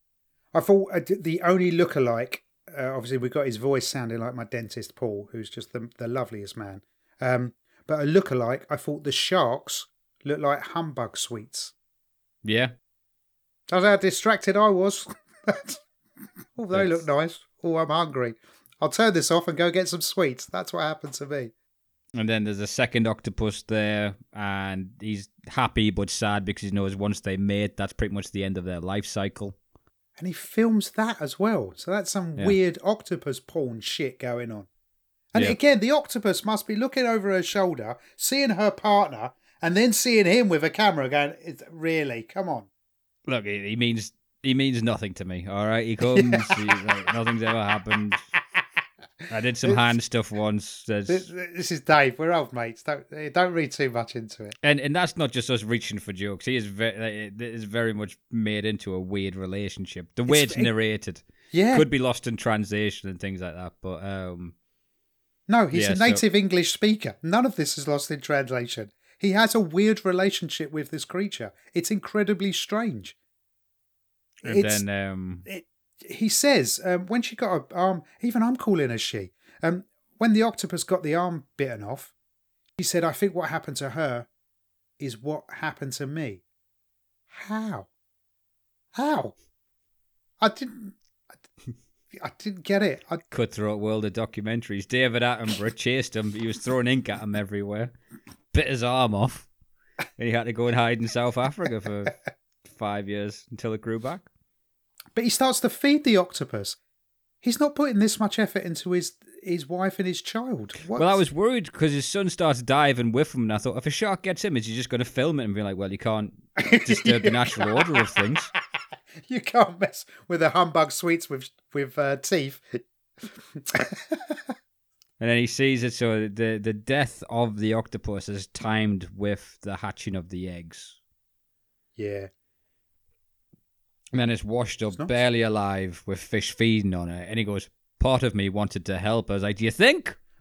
S1: I thought uh, the only lookalike, uh, obviously, we got his voice sounding like my dentist Paul, who's just the, the loveliest man. Um, but a lookalike, I thought the sharks looked like humbug sweets.
S2: Yeah,
S1: That's how distracted I was. oh, they look nice. Oh, I'm hungry. I'll turn this off and go get some sweets. That's what happened to me.
S2: and then there's a second octopus there, and he's happy but sad because he knows once they mate, that's pretty much the end of their life cycle.
S1: And he films that as well. So that's some
S2: Yeah.
S1: weird octopus porn shit going on. And
S2: Yeah.
S1: again, the octopus must be looking over her shoulder, seeing her partner, and then seeing him with a camera going, really, come on.
S2: Look, he, means he means nothing to me. All right, he comes. he's like, nothing's ever happened. I did some hand stuff once. There's,
S1: This, is Dave. We're old mates. Don't don't read too much into it.
S2: and and that's not just us reaching for jokes. He is very it is very much made into a weird relationship. The way
S1: It's-
S2: it's narrated
S1: Yeah.
S2: could be lost in translation and things like that. But um,
S1: No, he's
S2: Yeah,
S1: a
S2: so-
S1: native English speaker. None of this is lost in translation. He has a weird relationship with this creature. It's incredibly strange.
S2: and
S1: It's-
S2: then um,
S1: it, he says um, when she got her arm, even I'm calling her she. Um, when the octopus got the arm bitten off, he said, "I think what happened to her is what happened to me." How? How? I didn't. I didn't get it. I,
S2: Cutthroat world of documentaries. David Attenborough chased him. but He was throwing ink at him everywhere. Bit his arm off. And he had to go and hide in South Africa for five years until it grew back.
S1: But he starts to feed the octopus. He's not putting this much effort into his his wife and his child. What?
S2: Well, I was worried because his son starts diving with him, and I thought if a shark gets him, is he just going to film it and be like, well, you can't disturb the natural order of things?
S1: you can't mess with the humbug sweets with with uh, teeth.
S2: And then he sees it, so the the death of the octopus is timed with the hatching of the eggs.
S1: yeah,
S2: And then it's washed up,
S1: It's
S2: barely alive, with fish feeding on it. And he goes, Part of me wanted to help. I was like, Do you think?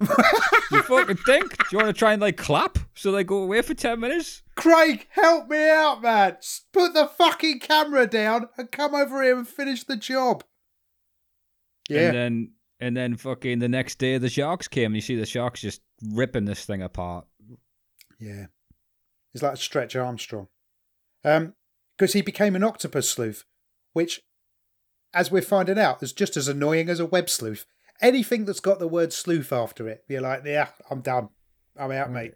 S2: you fucking think? Do you want to try and like clap so they go away for 10 minutes?
S1: Craig, help me out, man! Put the fucking camera down and come over here and finish the job. Yeah,
S2: And then, and then fucking the next day the sharks came and you see the sharks just ripping this thing apart.
S1: yeah. He's like a Stretch Armstrong, um, because he became an octopus sleuth, which, as we're finding out, is just as annoying as a web sleuth. Anything that's got the word sleuth after it, you're like, yeah, I'm done. I'm out, mate.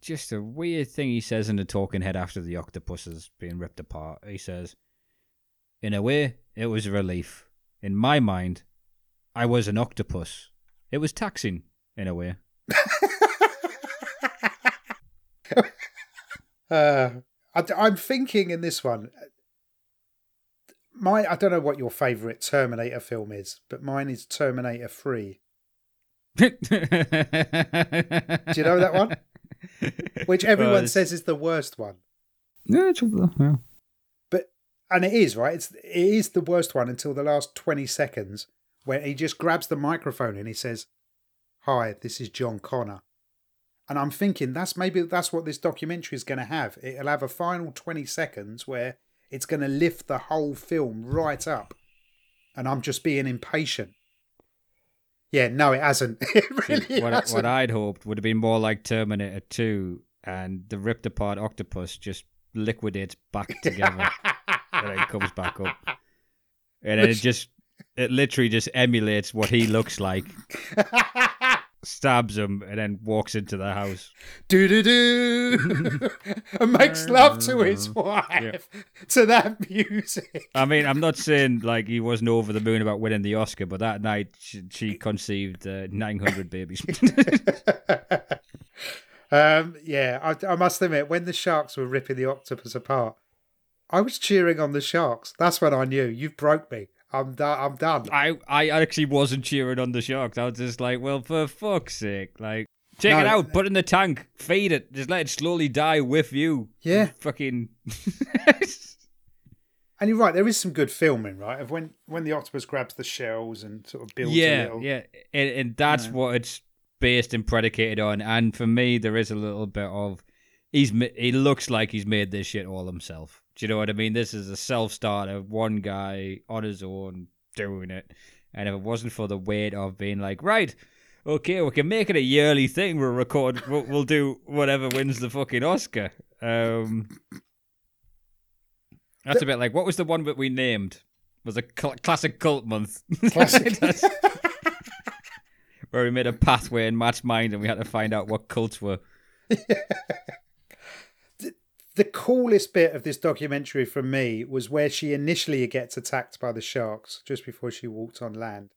S2: Just a weird thing he says in the talking head after the octopus is being ripped apart. He says, In a way, it was a relief. In my mind, I was an octopus. It was taxing, in a way.
S1: Uh, I, I'm thinking in this one. My I don't know what your favourite Terminator film is, but mine is Terminator Three.
S2: Do
S1: you know that one? which everyone
S2: it's-
S1: says is the worst one.
S2: Yeah, it's. Yeah.
S1: But and it is right. It's it is the worst one until the last twenty seconds, where he just grabs the microphone and he says, "Hi, this is John Connor," and I'm thinking that's maybe that's what this documentary is going to have. It'll have a final twenty seconds where it's going to lift the whole film right up, and I'm just being impatient. Yeah, no, it hasn't. It really
S2: what,
S1: hasn't.
S2: what I'd hoped would have been more like Terminator 2 and the ripped apart octopus just liquidates back together and then comes back up. And then it just, it literally just emulates what he looks like, stabs him, and then walks into the house.
S1: do do do and makes love to his wife to that music.
S2: I mean, I'm not saying like he wasn't over the moon about winning the Oscar, but that night she, she conceived uh, 900 babies.
S1: um, yeah, I, I must admit, when the sharks were ripping the octopus apart, I was cheering on the sharks. That's when I knew you've broke me. I'm done. I'm done.
S2: I, I actually wasn't cheering on the sharks. I was just like, well, for fuck's sake, like. Check
S1: No,
S2: it out. Put it in the tank. Feed it. Just let it slowly die with you.
S1: Yeah.
S2: Fucking.
S1: And you're right. There is some good filming, right? Of when when the octopus grabs the shells and sort of builds a
S2: yeah,
S1: little.
S2: yeah, and, and that's
S1: Yeah.
S2: what it's based and predicated on. And for me, there is a little bit of he's he looks like he's made this shit all himself. Do you know what I mean? This is a self starter, one guy on his own doing it. And if it wasn't for the weight of being like, right, okay, we can make it a yearly thing. We'll record, we'll, we'll do whatever wins the fucking Oscar. Um, that's a bit like what was the one that we named? Was a cl- classic cult month.
S1: Classic.
S2: Where we made a pathway in Matt's mind and we had to find out what cults were.
S1: the coolest bit of this documentary for me was where she initially gets attacked by the sharks just before she walked on land.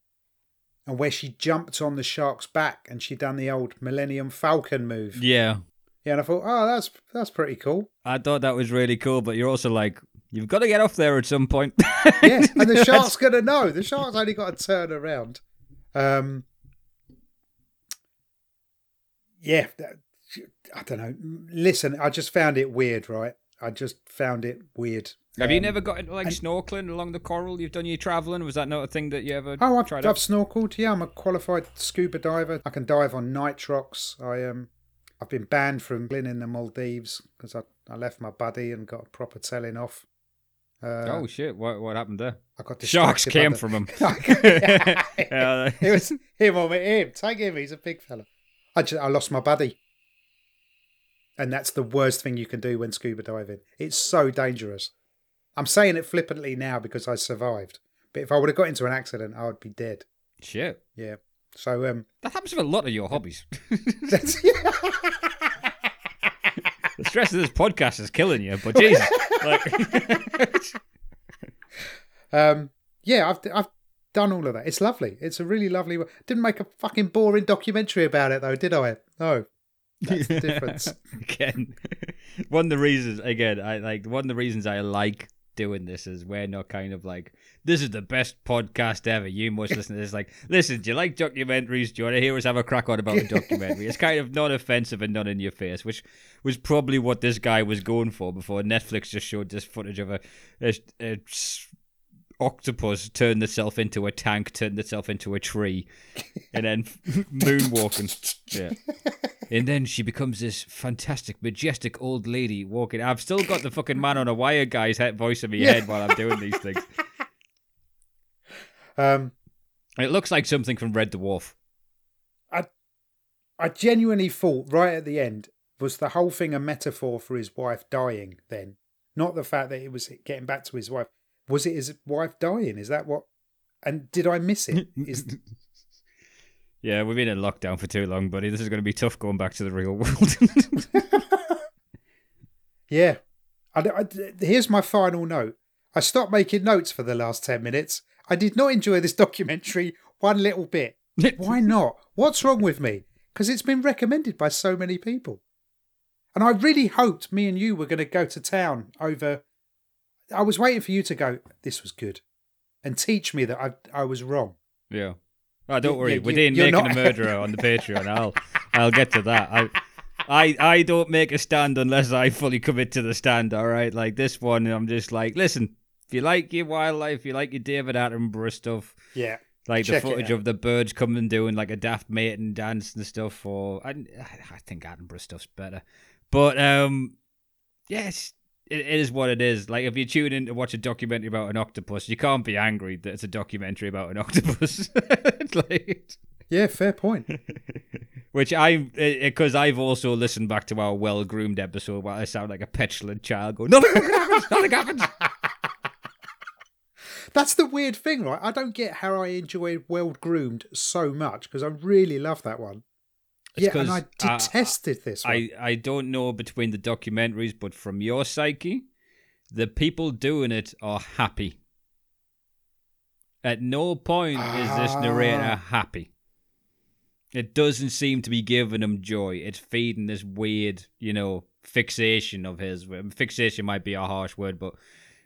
S1: And where she jumped on the shark's back and she done the old Millennium Falcon move.
S2: Yeah.
S1: Yeah, and I thought, oh, that's that's pretty cool.
S2: I thought that was really cool, but you're also like, you've got to get off there at some point.
S1: Yeah, and the shark's gonna know. The shark's only got to turn around. Um, yeah, that- I don't know. Listen, I just found it weird, right? I just found it weird.
S2: Have you
S1: Um,
S2: never got into like
S1: and-
S2: snorkeling along the coral? You've done your traveling? Was that not a thing that you ever
S1: Oh, I've,
S2: tried
S1: I've
S2: out?
S1: snorkeled. Yeah, I'm a qualified scuba diver. I can dive on nitrox. I um, I've been banned from being in the Maldives because I, I left my buddy and got a proper telling off. Uh,
S2: oh shit! What what happened there?
S1: I got
S2: Sharks came
S1: the-
S2: from him.
S1: It was him on. Him, take him. He's a big fella. I just, I lost my buddy, and that's the worst thing you can do when scuba diving. It's so dangerous. I'm saying it flippantly now because I survived, But if I would have got into an accident, I would be dead.
S2: Shit.
S1: Yeah. So um,
S2: That happens with a lot of your hobbies. the stress of this podcast is killing you, but Jesus. Like,
S1: um, yeah, I've I've done all of that. It's lovely. It's a really lovely. Didn't make a fucking boring documentary about it though, did I? No. That's the difference.
S2: again, one of the reasons, again, I like one of the reasons I like doing this is we're not kind of like this is the best podcast ever. You must listen to this. Like, listen, do you like documentaries? Do you want to hear us have a crack on about a documentary? it's kind of not offensive and not in your face, which was probably what this guy was going for before Netflix just showed this footage of a, a, a octopus turned itself into a tank, turned itself into a tree, and then moonwalking. Yeah. And then she becomes this fantastic, majestic old lady walking. I've still got the fucking man on a wire guy's head voice in my head while I'm doing these things.
S1: Um,
S2: It looks like something from Red Dwarf.
S1: I genuinely thought right at the end was the whole thing a metaphor for his wife dying. Then, not the fact that it was getting back to his wife. Was it his wife dying? Is that what? And did I miss it? Is
S2: Yeah, we've been in lockdown for too long, buddy. This is going to be tough going back to the real world.
S1: yeah. I, I- here's my final note. I stopped making notes for the last ten minutes. I did not enjoy this documentary one little bit. Why not? What's wrong with me? Because it's been recommended by so many people. And I really hoped me and you were going to go to town over. I was waiting for you to go, this was good. And teach me that I, I was wrong.
S2: yeah. Oh, don't
S1: You-
S2: worry.
S1: you-
S2: We're doing making
S1: not-
S2: a murderer on the Patreon. I'll I'll get to that. I I I don't make a stand unless I fully commit to the stand. All right, like this one, I'm just like, listen. If you like your wildlife, if you like your David Attenborough stuff,
S1: Yeah.
S2: like
S1: Check
S2: the footage of the birds coming and doing like a daft mating dance and stuff. Or I, I think Attenborough stuff's better, but um, yes, it, it is what it is. Like if you tune in to watch a documentary about an octopus, you can't be angry that it's a documentary about an octopus. Like,
S1: Yeah, fair point.
S2: which I, because I've also listened back to our well groomed episode where I sound like a petulant child going, nothing happens, nothing happens.
S1: That's the weird thing, right? I don't get how I enjoy Well Groomed so much because I really love that one.
S2: It's
S1: yeah, and I
S2: uh,
S1: detested this one.
S2: I, I don't know between the documentaries, but from your psyche, the people doing it are happy. At no point is this narrator
S1: Ah.
S2: happy. It doesn't seem to be giving him joy. It's feeding this weird, you know, fixation of his. Fixation might be a harsh word, but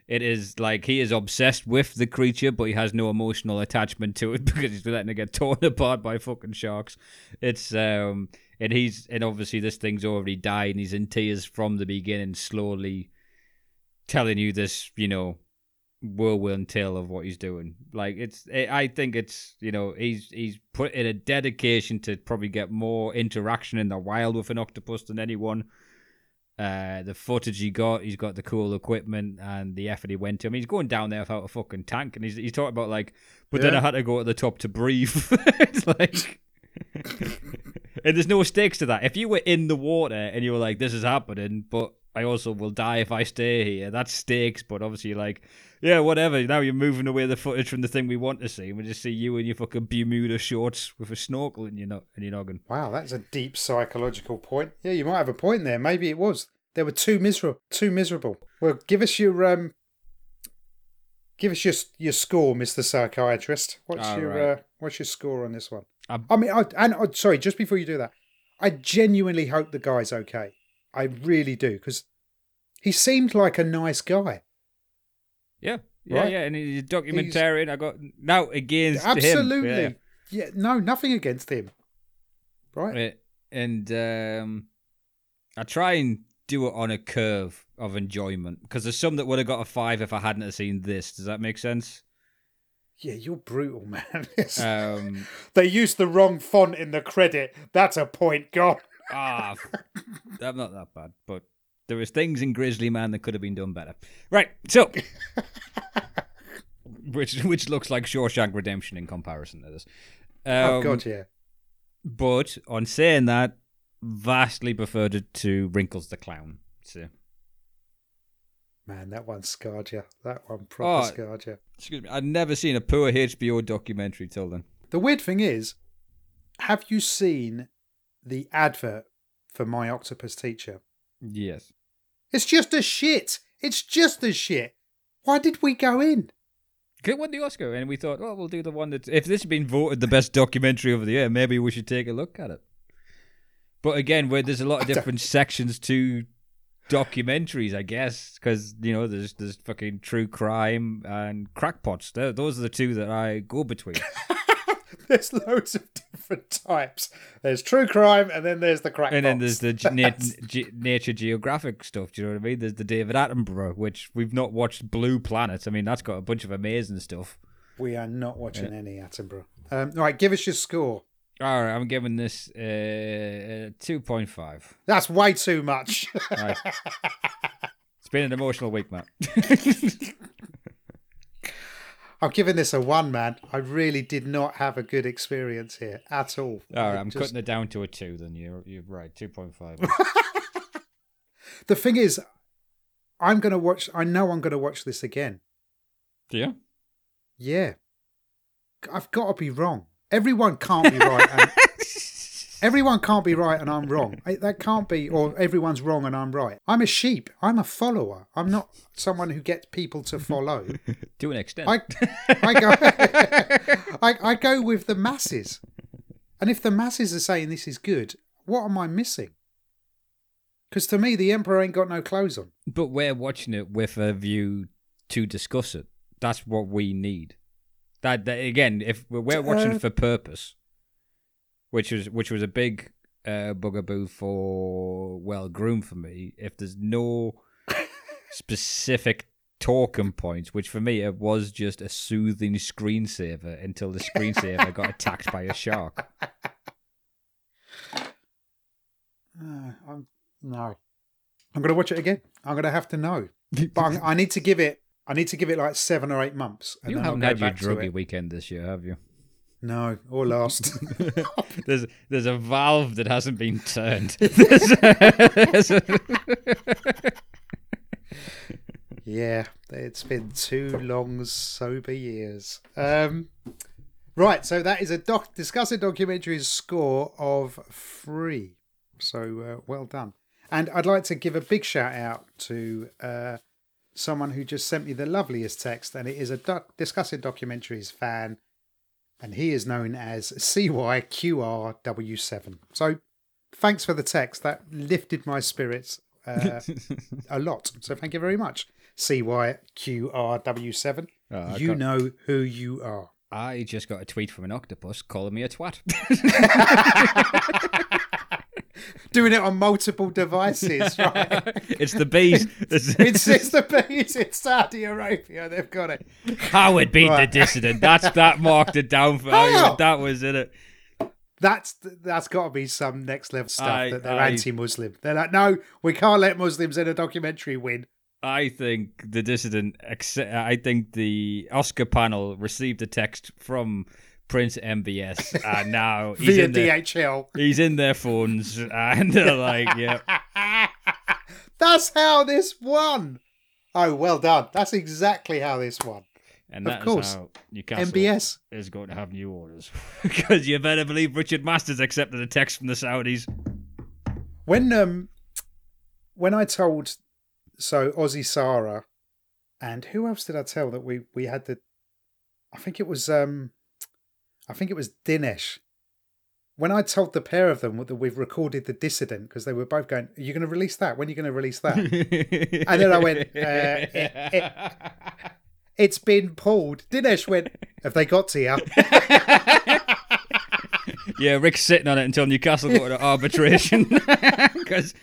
S2: it is like he is obsessed with the creature, but he has no emotional attachment to it because he's letting it get torn apart by fucking sharks. It's um, and he's and obviously this thing's already died, and he's in tears from the beginning, slowly telling you this, you know, whirlwind tale of what he's doing. Like it's, it, I think it's, you know, he's he's put in a dedication to probably get more interaction in the wild with an octopus than anyone. Uh, the footage he got, he's got the cool equipment and the effort he went to. I mean, he's going down there without a fucking tank, and he's he's talking about like, but then I had to go to the top to breathe. it's like. and there's no stakes to that. If you were in the water and you were like, "This is happening," but I also will die if I stay here. That's stakes. But obviously, like, yeah, whatever. Now you're moving away the footage from the thing we want to see, we just see you in your fucking Bermuda shorts with a snorkel in your no- in your noggin.
S1: Wow, that's a deep psychological point. Yeah, you might have a point there. Maybe it was. They were too miserable. Too miserable. Well, give us your um, give us your your score, Mister Psychiatrist. What's
S2: All
S1: your
S2: right.
S1: uh, what's your score on this one?
S2: Um,
S1: I mean, I, and uh, sorry, just before you do that, I genuinely hope the guy's okay. I really do because he seemed like a nice guy.
S2: Yeah, yeah,
S1: Right.
S2: yeah. And he's a documentarian. I got now against
S1: Absolutely.
S2: him. Absolutely.
S1: Yeah. no, nothing against him. Right.
S2: Yeah. And um, I try and do it on a curve of enjoyment because there's some that would have got a five if I hadn't have seen this. Does that make sense?
S1: Yeah, you're brutal, man.
S2: Um,
S1: they used the wrong font in the credit. That's a point gone.
S2: ah, I'm not that bad, but there was things in Grizzly Man that could have been done better. Right, so which which looks like Shawshank Redemption in comparison to this. Um,
S1: oh god, yeah.
S2: But on saying that, vastly preferred it to Wrinkles the Clown. So
S1: Man, that one scarred you. That one proper
S2: Oh.
S1: scarred you.
S2: Excuse me. I'd never seen a poor HBO documentary till then.
S1: The weird thing is, have you seen the advert for My Octopus Teacher?
S2: Yes.
S1: It's just a shit. It's just a shit. Why did we go in?
S2: It won the Oscar, and we thought, well, we'll do the one that if this has been voted the best documentary of the year, maybe we should take a look at it. But again, where there's a lot of different sections to documentaries, I guess, because you know there's there's fucking true crime and crackpots. Those are the two that I go between.
S1: There's loads of different types. There's true crime, and then there's the crack.
S2: and then there's the ge- ge- Nature Geographic stuff. Do you know what I mean? There's the David Attenborough, which we've not watched. Blue Planet. I mean, that's got a bunch of amazing stuff.
S1: We are not watching any Attenborough. Um, all right, give us your score.
S2: All right, I'm giving this uh, two point five.
S1: That's way too much.
S2: Right. it's been an emotional week, Matt.
S1: I'm giving this a one, man. I really did not have a good experience here at all.
S2: All right, I'm
S1: Just-
S2: cutting it down to a two. Then you're you're right, two point five.
S1: The thing is, I'm going to watch. I know I'm going to watch this again.
S2: Yeah.
S1: Yeah, I've got to be wrong. Everyone can't be right. Everyone can't be right, and I'm wrong. That can't be, or everyone's wrong and I'm right. I'm a sheep. I'm a follower. I'm not someone who gets people to follow.
S2: to an extent.
S1: I, I go, I, I go with the masses. And if the masses are saying this is good, what am I missing? Because to me, the emperor ain't got no clothes on.
S2: But we're watching it with a view to discuss it. That's what we need. That, that again, if we're watching
S1: Uh,
S2: it for purpose, which was which was a big uh, bugaboo for well groom for me. If there's no specific talking points, which for me it was just a soothing screensaver until the screensaver got attacked by a shark.
S1: Uh, I'm, no, I'm going to watch it again. I'm going to have to know, but I'm, I need to give it. I need to give it like seven or eight months. And
S2: You haven't had your druggy weekend this year, have you?
S1: No, or last.
S2: there's there's a valve that hasn't been turned. There's a-
S1: Yeah, it's been two long sober years. Um, right, so that is a doc discussing documentaries score of three. So uh, well done. And I'd like to give a big shout out to uh, someone who just sent me the loveliest text, and it is a doc- discussing documentaries fan, and he is known as CYQRW7. So thanks for the text. That lifted my spirits uh, a lot. So thank you very much, CYQRW7.
S2: Oh, I
S1: you
S2: got-
S1: know who you are.
S2: I just got a tweet from an octopus calling me a twat.
S1: Doing it on multiple devices, right?
S2: it's the bees. It's,
S1: it's, it's the bees in Saudi Arabia. They've got it.
S2: Howard beat
S1: Right.
S2: the dissident. That's that marked it down for
S1: How?
S2: Howard. That was in it.
S1: That's that's got to be some next level stuff
S2: I-
S1: that they're
S2: I-
S1: anti-Muslim. They're like, no, we can't let Muslims in a documentary win.
S2: I think the dissident. I think the Oscar panel received a text from Prince MBS, and now he's
S1: via
S2: in their,
S1: DHL.
S2: he's in their phones, and they're like, "Yeah,
S1: That's how this won. Oh, well done. That's exactly how this won.
S2: And
S1: Of
S2: that's
S1: course.
S2: how Newcastle
S1: MBS.
S2: is going to have new orders. Because you better believe Richard Masters accepted a text from the Saudis.
S1: When um when I told so Aussie Sarah and who else did I tell that we we had the I think it was um I think it was Dinesh. When I told the pair of them that we've recorded the dissident because they were both going, "Are you going to release that? When are you going to release that?"
S2: and
S1: then I went, uh, it- it's been pulled. Dinesh went, "Have they got to you?"
S2: yeah, Rick's sitting on it until Newcastle go to arbitration. Because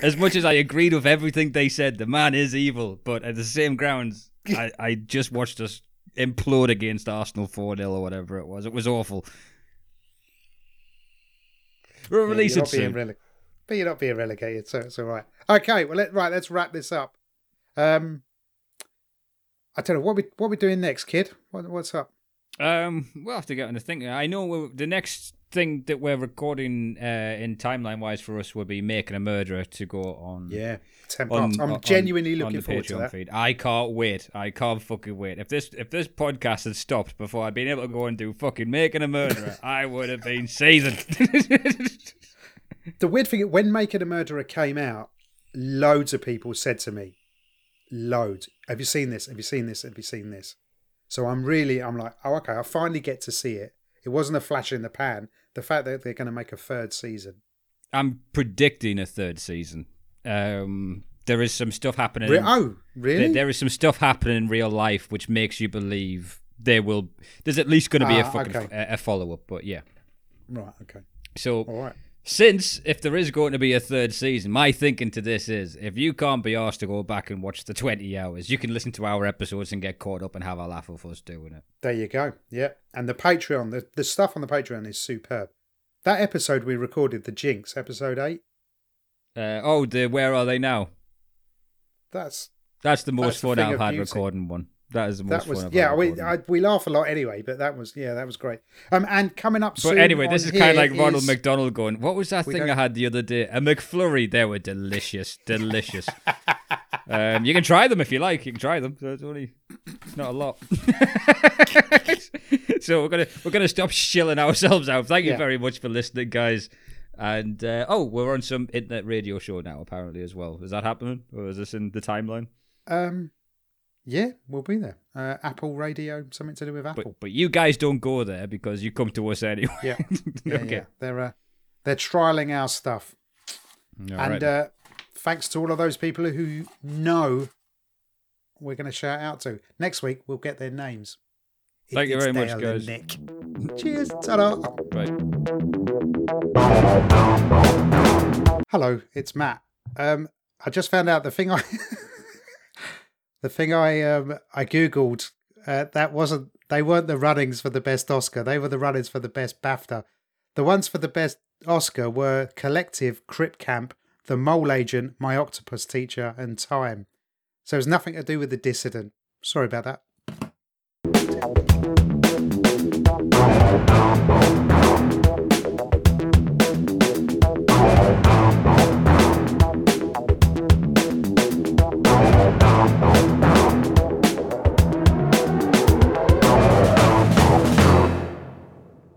S2: as much as I agreed with everything they said, the man is evil. But at the same grounds, I, I just watched us implode against Arsenal 4 0 or whatever it was. It was awful. We'll release
S1: you're
S2: it soon.
S1: rele- but you're not being relegated, so it's all right. Okay, well, let, right, let's wrap this up. Um, I don't know what we what we doing next, kid. What, what's up?
S2: Um, we'll have to get on the thing. I know the next thing that we're recording uh, in timeline wise for us would be making a murderer to go on.
S1: Yeah, ten
S2: on-
S1: parts. I'm
S2: on-
S1: genuinely
S2: on
S1: looking
S2: the
S1: forward to that.
S2: feed. I can't wait. I can't fucking wait. If this if this podcast had stopped before I'd been able to go and do fucking making a murderer, I would have been seasoned.
S1: The weird thing, when Making a Murderer came out, loads of people said to me, loads, have you seen this? Have you seen this? Have you seen this? So I'm really, I'm like, oh, okay, I finally get to see it. It wasn't a flash in the pan. The fact that they're going to make a third season.
S2: I'm predicting a third season. Um, there is some stuff happening.
S1: Re- oh, really?
S2: There, there is some stuff happening in real life which makes you believe there will. There's at least going to be a
S1: Ah,
S2: fucking
S1: okay.
S2: a, a follow up. But yeah.
S1: right, okay.
S2: So
S1: All right.
S2: Since if there is going to be a third season, my thinking to this is if you can't be asked to go back and watch the 20 hours, you can listen to our episodes and get caught up and have a laugh with us doing it.
S1: There you go. Yeah. And the Patreon, the, the stuff on the Patreon is superb. That episode we recorded, the Jinx, episode eight,
S2: Uh, oh, the where are they now?
S1: that's
S2: That's the most
S1: That's
S2: fun I've had
S1: beauty.
S2: recording one. That is the most
S1: that was
S2: fun.
S1: Yeah. We. I, we laugh a lot anyway, but that was yeah, that was great. Um, and coming up soon.
S2: But anyway, this is kind of like Ronald
S1: is-
S2: McDonald going, What was that
S1: We
S2: thing I
S1: don't-
S2: had the other day? A McFlurry. They were delicious. Delicious. um, you can try them if you like. You can try them. It's only it's not a lot. so we're gonna we're gonna stop shilling ourselves out. Thank you
S1: Yeah.
S2: very much for listening, guys. And uh, oh, we're on some internet radio show now, apparently as well. Is that happening, or is this in the timeline?
S1: Um, yeah, we'll be there. Uh, Apple Radio, something to do with Apple.
S2: But but you guys don't go there because you come to us anyway.
S1: yeah, yeah,
S2: okay.
S1: yeah. They're uh, they're trialing our stuff,
S2: All
S1: and
S2: right.
S1: uh, thanks to all of those people who know we're going to shout out to next week. We'll get their names.
S2: Thank you very much, guys.
S1: Nick. Cheers. Ta-da.
S2: right.
S1: Hello, it's Matt. Um, I just found out the thing I the thing I um I googled uh, that wasn't they weren't the runnings for the best Oscar. They were the runnings for the best BAFTA. The ones for the best Oscar were Collective, Crip Camp, The Mole Agent, My Octopus Teacher, and Time. So it's nothing to do with the dissident. Sorry about that.